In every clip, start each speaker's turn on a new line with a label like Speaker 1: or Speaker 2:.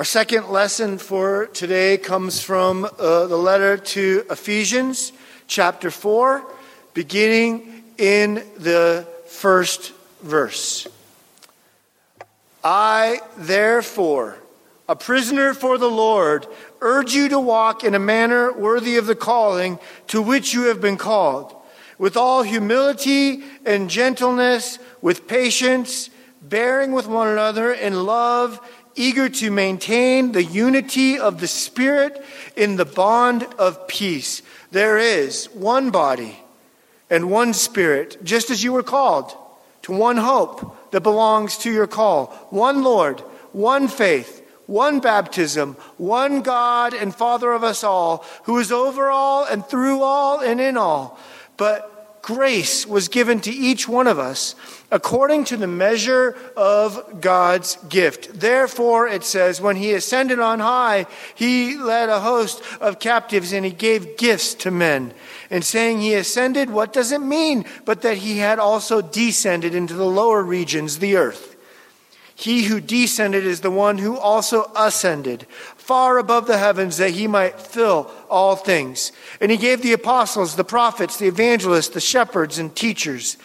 Speaker 1: Our second lesson for today comes from uh, the letter to Ephesians, chapter 4, beginning in the first verse. I, therefore, a prisoner for the Lord, urge you to walk in a manner worthy of the calling to which you have been called, with all humility and gentleness, with patience, bearing with one another in love eager to maintain the unity of the Spirit in the bond of peace. There is one body and one Spirit, just as you were called to one hope that belongs to your call, one Lord, one faith, one baptism, one God and Father of us all, who is over all and through all and in all. But grace was given to each one of us according to the measure of God's gift. Therefore, it says, when he ascended on high, he led a host of captives and he gave gifts to men. And saying he ascended, what does it mean? But that he had also descended into the lower regions, the earth. He who descended is the one who also ascended far above the heavens that he might fill all things. And he gave the apostles, the prophets, the evangelists, the shepherds, and teachers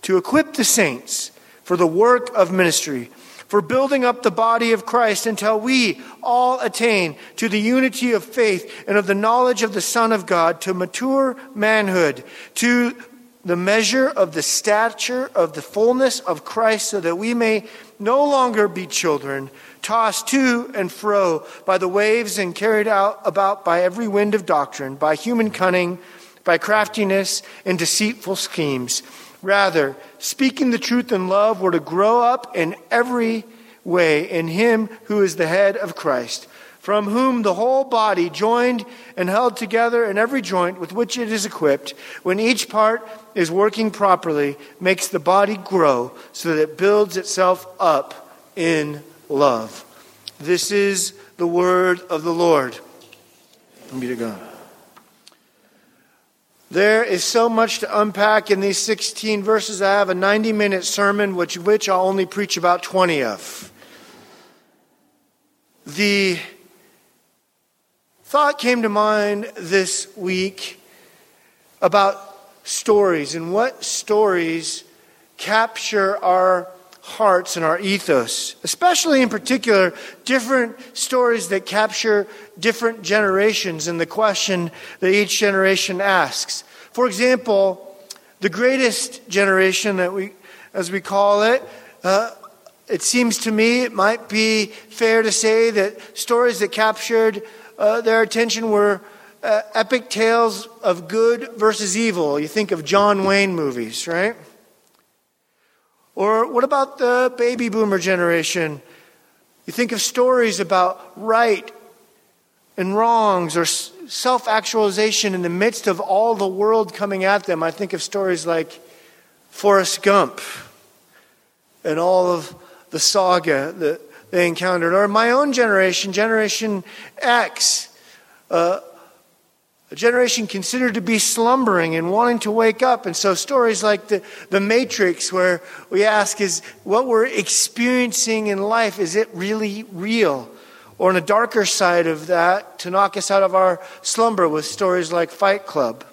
Speaker 1: to equip the saints for the work of ministry, for building up the body of Christ until we all attain to the unity of faith and of the knowledge of the Son of God, to mature manhood, to the measure of the stature of the fullness of Christ, so that we may no longer be children, tossed to and fro by the waves and carried out about by every wind of doctrine, by human cunning, by craftiness and deceitful schemes. Rather, speaking the truth in love, we're to grow up in every way in Him who is the head of Christ, from whom the whole body, joined and held together in every joint with which it is equipped, when each part is working properly, makes the body grow so that it builds itself up in love. This is the word of the Lord. Be to God. There is so much to unpack in these 16 verses. I have a 90 minute sermon, which, which I'll only preach about 20 of. The thought came to mind this week about stories and what stories capture our hearts and our ethos, especially in particular, different stories that capture different generations and the question that each generation asks. For example, the greatest generation that we, as we call it, uh, it seems to me it might be fair to say that stories that captured uh, their attention were uh, epic tales of good versus evil. You think of John Wayne movies, right? Or what about the baby boomer generation? You think of stories about right and wrongs or self actualization in the midst of all the world coming at them. I think of stories like Forrest Gump and all of the saga that they encountered. Or my own generation, Generation X, uh, a generation considered to be slumbering and wanting to wake up. And so stories like the, the Matrix, where we ask, is what we're experiencing in life, is it really real? Or on a darker side of that, to knock us out of our slumber with stories like Fight Club.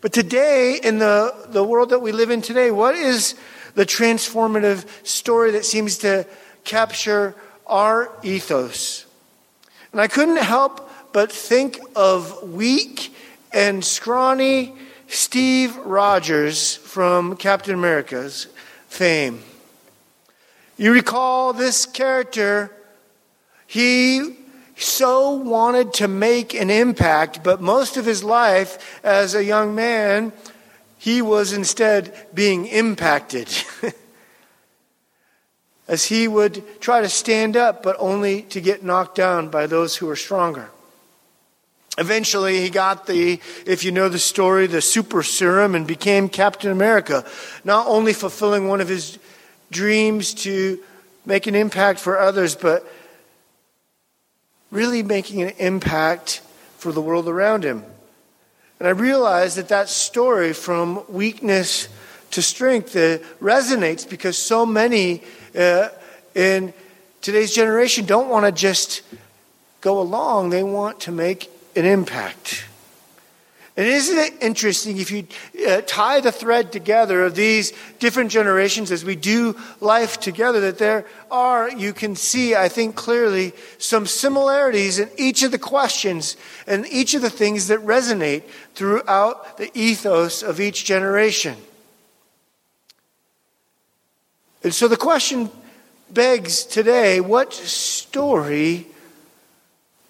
Speaker 1: But today, in the, the world that we live in today, what is the transformative story that seems to capture our ethos? And I couldn't help but think of weak and scrawny Steve Rogers from Captain America's fame. You recall this character, he so wanted to make an impact, but most of his life as a young man, he was instead being impacted. as he would try to stand up, but only to get knocked down by those who were stronger. Eventually, he got the, if you know the story, the super serum and became Captain America, not only fulfilling one of his dreams to make an impact for others, but really making an impact for the world around him. And I realized that that story from weakness to strength uh, resonates because so many uh, in today's generation don't want to just go along, they want to make an impact. And isn't it interesting if you uh, tie the thread together of these different generations as we do life together, that there are, you can see, I think clearly, some similarities in each of the questions and each of the things that resonate throughout the ethos of each generation. And so the question begs today what story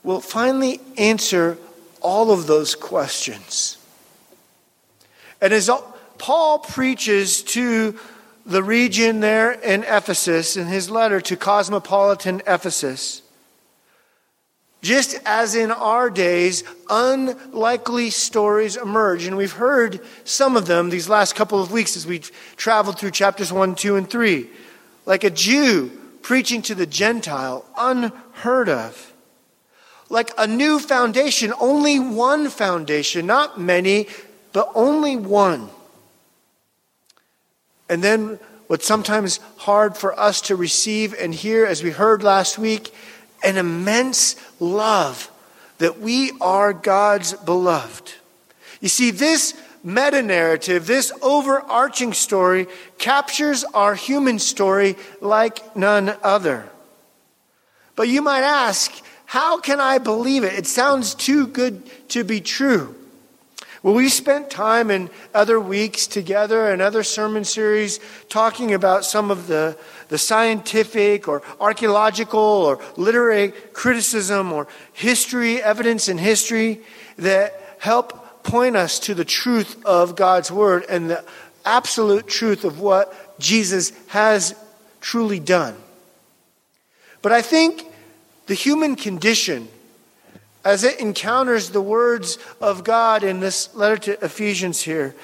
Speaker 1: will finally answer all of those questions. And as Paul preaches to the region there in Ephesus in his letter to cosmopolitan Ephesus, just as in our days, unlikely stories emerge. And we've heard some of them these last couple of weeks as we've traveled through chapters 1, 2, and 3. Like a Jew preaching to the Gentile, unheard of like a new foundation, only one foundation, not many, but only one. And then what's sometimes hard for us to receive and hear, as we heard last week, an immense love that we are God's beloved. You see, this meta narrative, this overarching story, captures our human story like none other. But you might ask, how can I believe it? It sounds too good to be true. Well, we spent time in other weeks together and other sermon series talking about some of the, the scientific or archaeological or literary criticism or history, evidence in history that help point us to the truth of God's Word and the absolute truth of what Jesus has truly done. But I think the human condition, as it encounters the words of God in this letter to Ephesians here,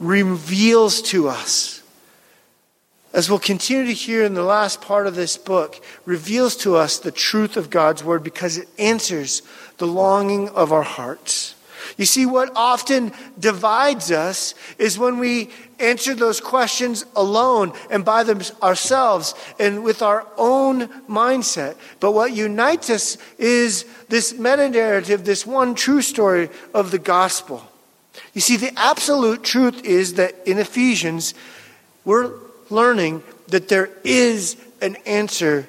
Speaker 1: reveals to us, as we'll continue to hear in the last part of this book, reveals to us the truth of God's word because it answers the longing of our hearts. You see, what often divides us is when we answer those questions alone and by them ourselves and with our own mindset. But what unites us is this meta narrative, this one true story of the gospel. You see, the absolute truth is that in Ephesians, we're learning that there is an answer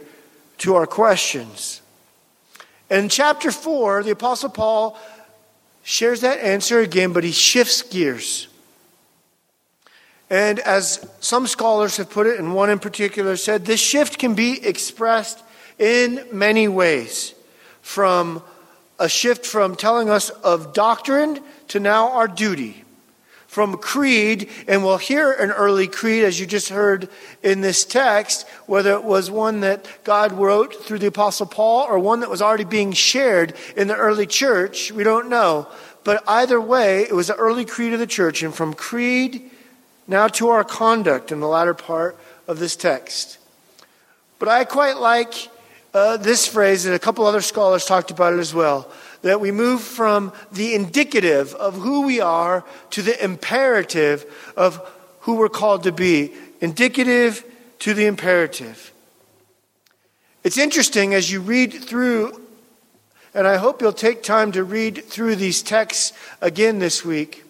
Speaker 1: to our questions. In chapter 4, the Apostle Paul shares that answer again, but he shifts gears. And as some scholars have put it, and one in particular said, this shift can be expressed in many ways. From a shift from telling us of doctrine to now our duty from creed, and we'll hear an early creed as you just heard in this text, whether it was one that God wrote through the Apostle Paul or one that was already being shared in the early church, we don't know. But either way, it was the early creed of the church, and from creed now to our conduct in the latter part of this text. But I quite like uh, this phrase, and a couple other scholars talked about it as well that we move from the indicative of who we are to the imperative of who we're called to be. Indicative to the imperative. It's interesting as you read through, and I hope you'll take time to read through these texts again this week.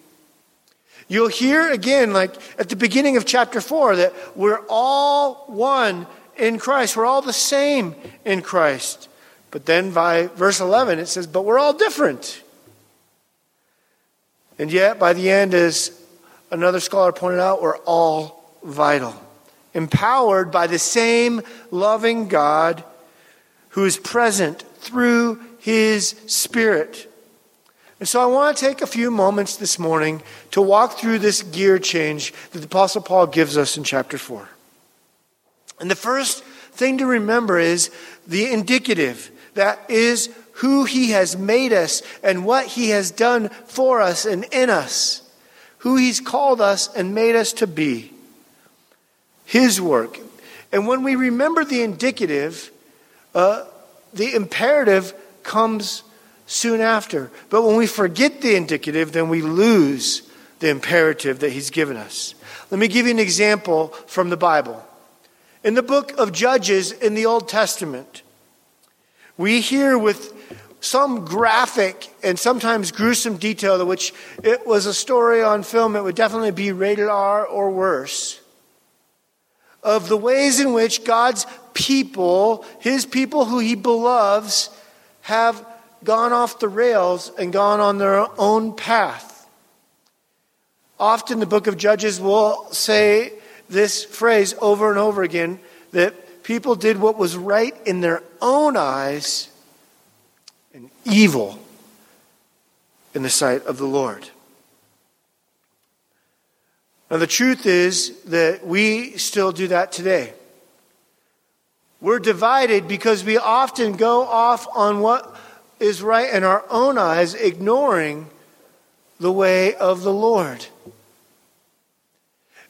Speaker 1: You'll hear again, like at the beginning of chapter 4, that we're all one in Christ. We're all the same in Christ. But then by verse 11, it says, But we're all different. And yet, by the end, as another scholar pointed out, we're all vital, empowered by the same loving God who is present through his Spirit. And so I want to take a few moments this morning to walk through this gear change that the Apostle Paul gives us in chapter 4. And the first thing to remember is the indicative. That is who He has made us and what He has done for us and in us. Who He's called us and made us to be. His work. And when we remember the indicative, uh, the imperative comes soon after. But when we forget the indicative, then we lose the imperative that He's given us. Let me give you an example from the Bible. In the book of Judges in the Old Testament, we hear with some graphic and sometimes gruesome detail, which it was a story on film, it would definitely be rated R or worse, of the ways in which God's people, his people who he beloves, have gone off the rails and gone on their own path. Often the book of Judges will say this phrase over and over again that people did what was right in their own eyes and evil in the sight of the Lord. Now, the truth is that we still do that today. We're divided because we often go off on what is right in our own eyes, ignoring the way of the Lord.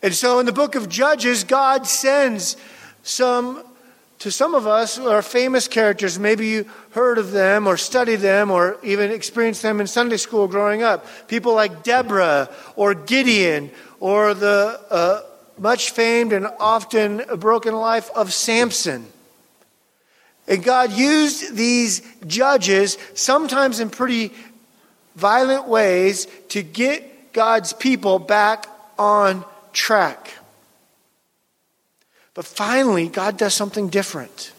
Speaker 1: And so in the book of Judges, God sends some, to some of us, are famous characters. Maybe you heard of them or studied them or even experienced them in Sunday school growing up. People like Deborah or Gideon or the uh, much famed and often broken life of Samson. And God used these judges, sometimes in pretty violent ways, to get God's people back on track. But finally, God does something different.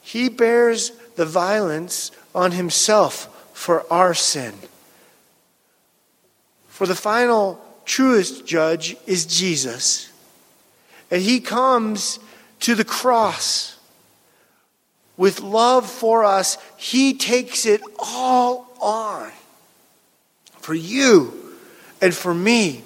Speaker 1: He bears the violence on himself for our sin. For the final, truest judge is Jesus. And he comes to the cross with love for us. He takes it all on for you and for me.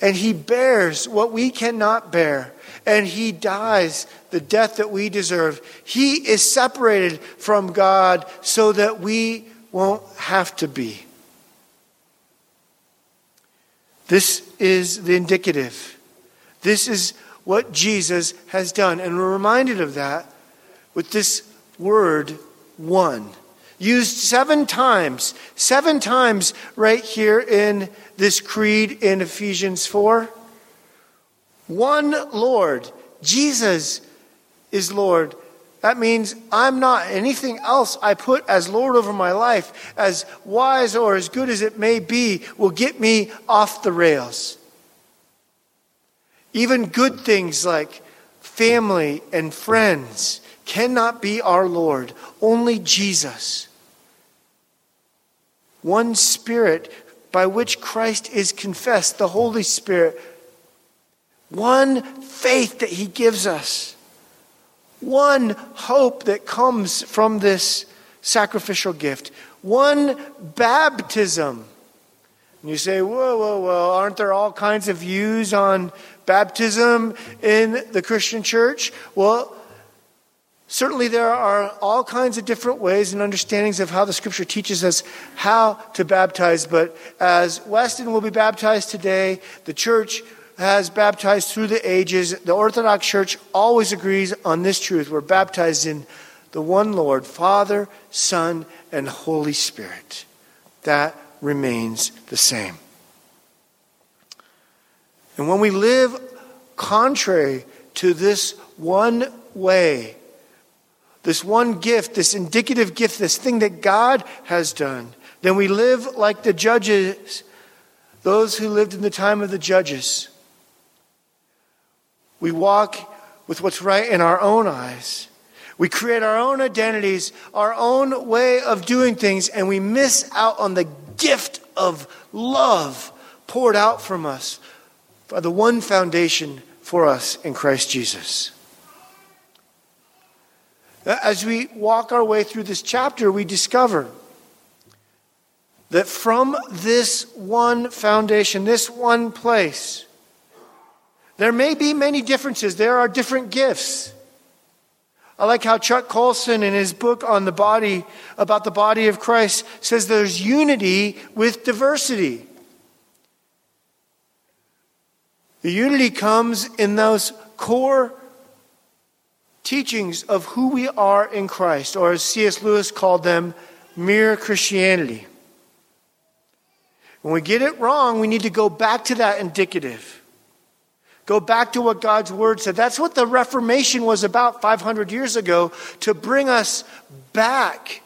Speaker 1: And he bears what we cannot bear. And he dies the death that we deserve. He is separated from God so that we won't have to be. This is the indicative. This is what Jesus has done. And we're reminded of that with this word, one used seven times, seven times right here in this creed in Ephesians 4. One Lord, Jesus is Lord. That means I'm not anything else I put as Lord over my life, as wise or as good as it may be, will get me off the rails. Even good things like family and friends cannot be our Lord, only Jesus one Spirit by which Christ is confessed, the Holy Spirit, one faith that He gives us, one hope that comes from this sacrificial gift, one baptism. And you say, whoa, whoa, whoa, aren't there all kinds of views on baptism in the Christian church? Well, Certainly, there are all kinds of different ways and understandings of how the scripture teaches us how to baptize. But as Weston will be baptized today, the church has baptized through the ages. The Orthodox Church always agrees on this truth. We're baptized in the one Lord, Father, Son, and Holy Spirit. That remains the same. And when we live contrary to this one way, this one gift, this indicative gift, this thing that God has done, then we live like the judges, those who lived in the time of the judges. We walk with what's right in our own eyes. We create our own identities, our own way of doing things, and we miss out on the gift of love poured out from us by the one foundation for us in Christ Jesus. Uh, as we walk our way through this chapter, we discover that from this one foundation, this one place, there may be many differences. There are different gifts. I like how Chuck Colson, in his book on the body, about the body of Christ, says there's unity with diversity. The unity comes in those core teachings of who we are in Christ, or as C.S. Lewis called them, mere Christianity. When we get it wrong, we need to go back to that indicative. Go back to what God's word said. That's what the Reformation was about 500 years ago to bring us back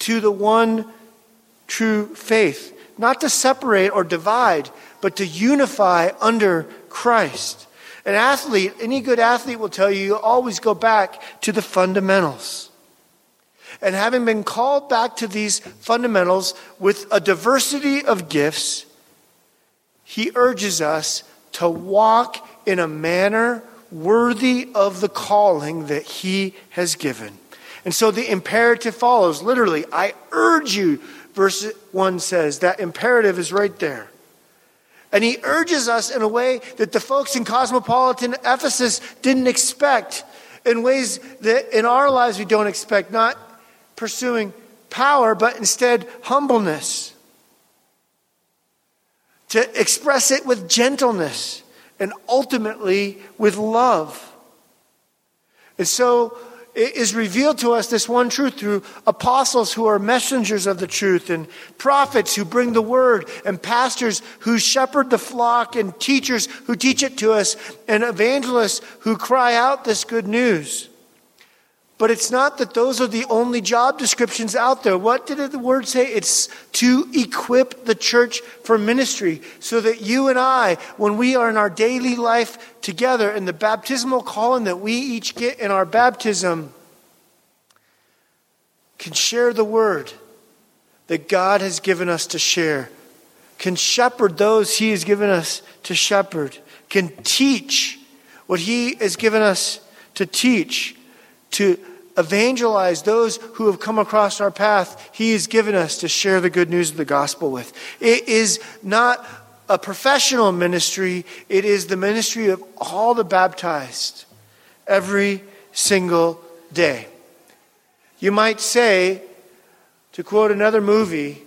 Speaker 1: to the one true faith. Not to separate or divide, but to unify under Christ. An athlete, any good athlete will tell you, you always go back to the fundamentals. And having been called back to these fundamentals with a diversity of gifts, he urges us to walk in a manner worthy of the calling that he has given. And so the imperative follows literally, I urge you, verse 1 says. That imperative is right there. And he urges us in a way that the folks in cosmopolitan Ephesus didn't expect, in ways that in our lives we don't expect, not pursuing power, but instead humbleness. To express it with gentleness and ultimately with love. And so is revealed to us this one truth through apostles who are messengers of the truth, and prophets who bring the word, and pastors who shepherd the flock, and teachers who teach it to us, and evangelists who cry out this good news. But it's not that those are the only job descriptions out there. What did the word say? It's to equip the church for ministry so that you and I, when we are in our daily life together in the baptismal calling that we each get in our baptism, can share the word that God has given us to share, can shepherd those He has given us to shepherd, can teach what He has given us to teach, to evangelize those who have come across our path he has given us to share the good news of the gospel with. It is not a professional ministry, it is the ministry of all the baptized every single day. You might say, to quote another movie,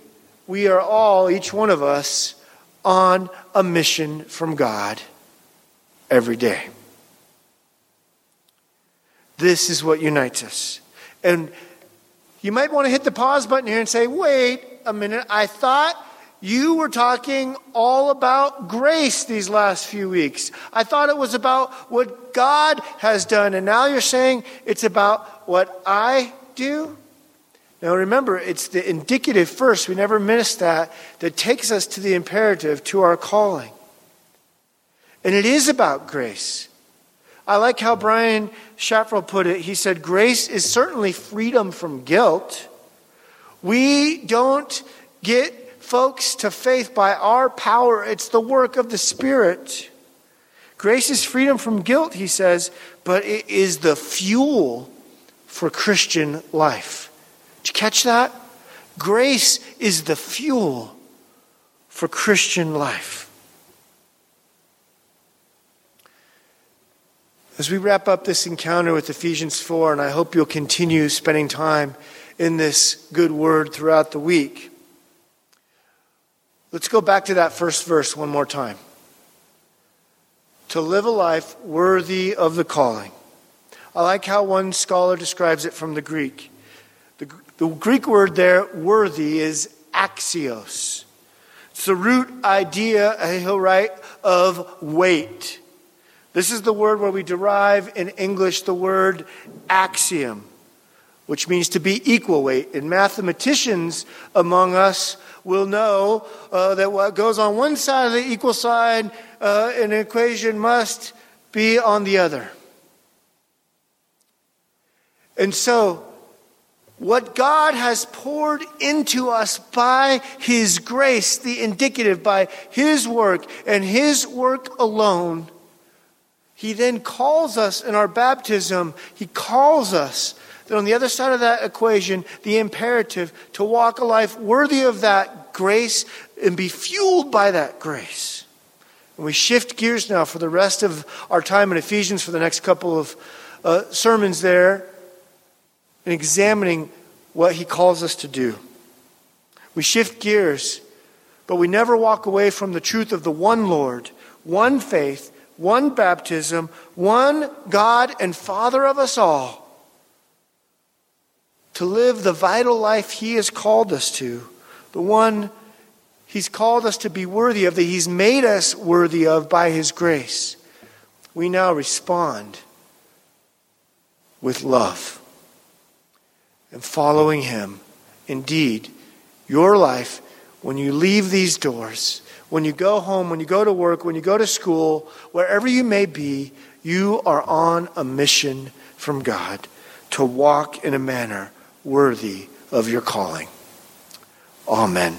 Speaker 1: we are all, each one of us, on a mission from God every day. This is what unites us. And you might want to hit the pause button here and say, wait a minute, I thought you were talking all about grace these last few weeks. I thought it was about what God has done, and now you're saying it's about what I do? Now remember, it's the indicative first, we never miss that, that takes us to the imperative, to our calling. And it is about grace. I like how Brian Schaffrel put it. He said, Grace is certainly freedom from guilt. We don't get folks to faith by our power, it's the work of the Spirit. Grace is freedom from guilt, he says, but it is the fuel for Christian life. Did you catch that? Grace is the fuel for Christian life. As we wrap up this encounter with Ephesians 4, and I hope you'll continue spending time in this good word throughout the week, let's go back to that first verse one more time. To live a life worthy of the calling. I like how one scholar describes it from the Greek. The, the Greek word there, worthy, is axios. It's the root idea, he'll write, of weight. This is the word where we derive in English the word axiom, which means to be equal weight. And mathematicians among us will know uh, that what goes on one side of the equal side uh, in an equation must be on the other. And so, what God has poured into us by His grace, the indicative, by His work and His work alone, he then calls us in our baptism, He calls us that on the other side of that equation, the imperative to walk a life worthy of that grace and be fueled by that grace. And we shift gears now for the rest of our time in Ephesians for the next couple of uh, sermons there and examining what he calls us to do. We shift gears, but we never walk away from the truth of the one Lord, one faith, one baptism, one God and Father of us all, to live the vital life He has called us to, the one He's called us to be worthy of, that He's made us worthy of by His grace. we now respond with love and following Him. Indeed, your life, when you leave these doors, when you go home, when you go to work, when you go to school, wherever you may be, you are on a mission from God to walk in a manner worthy of your calling. Amen.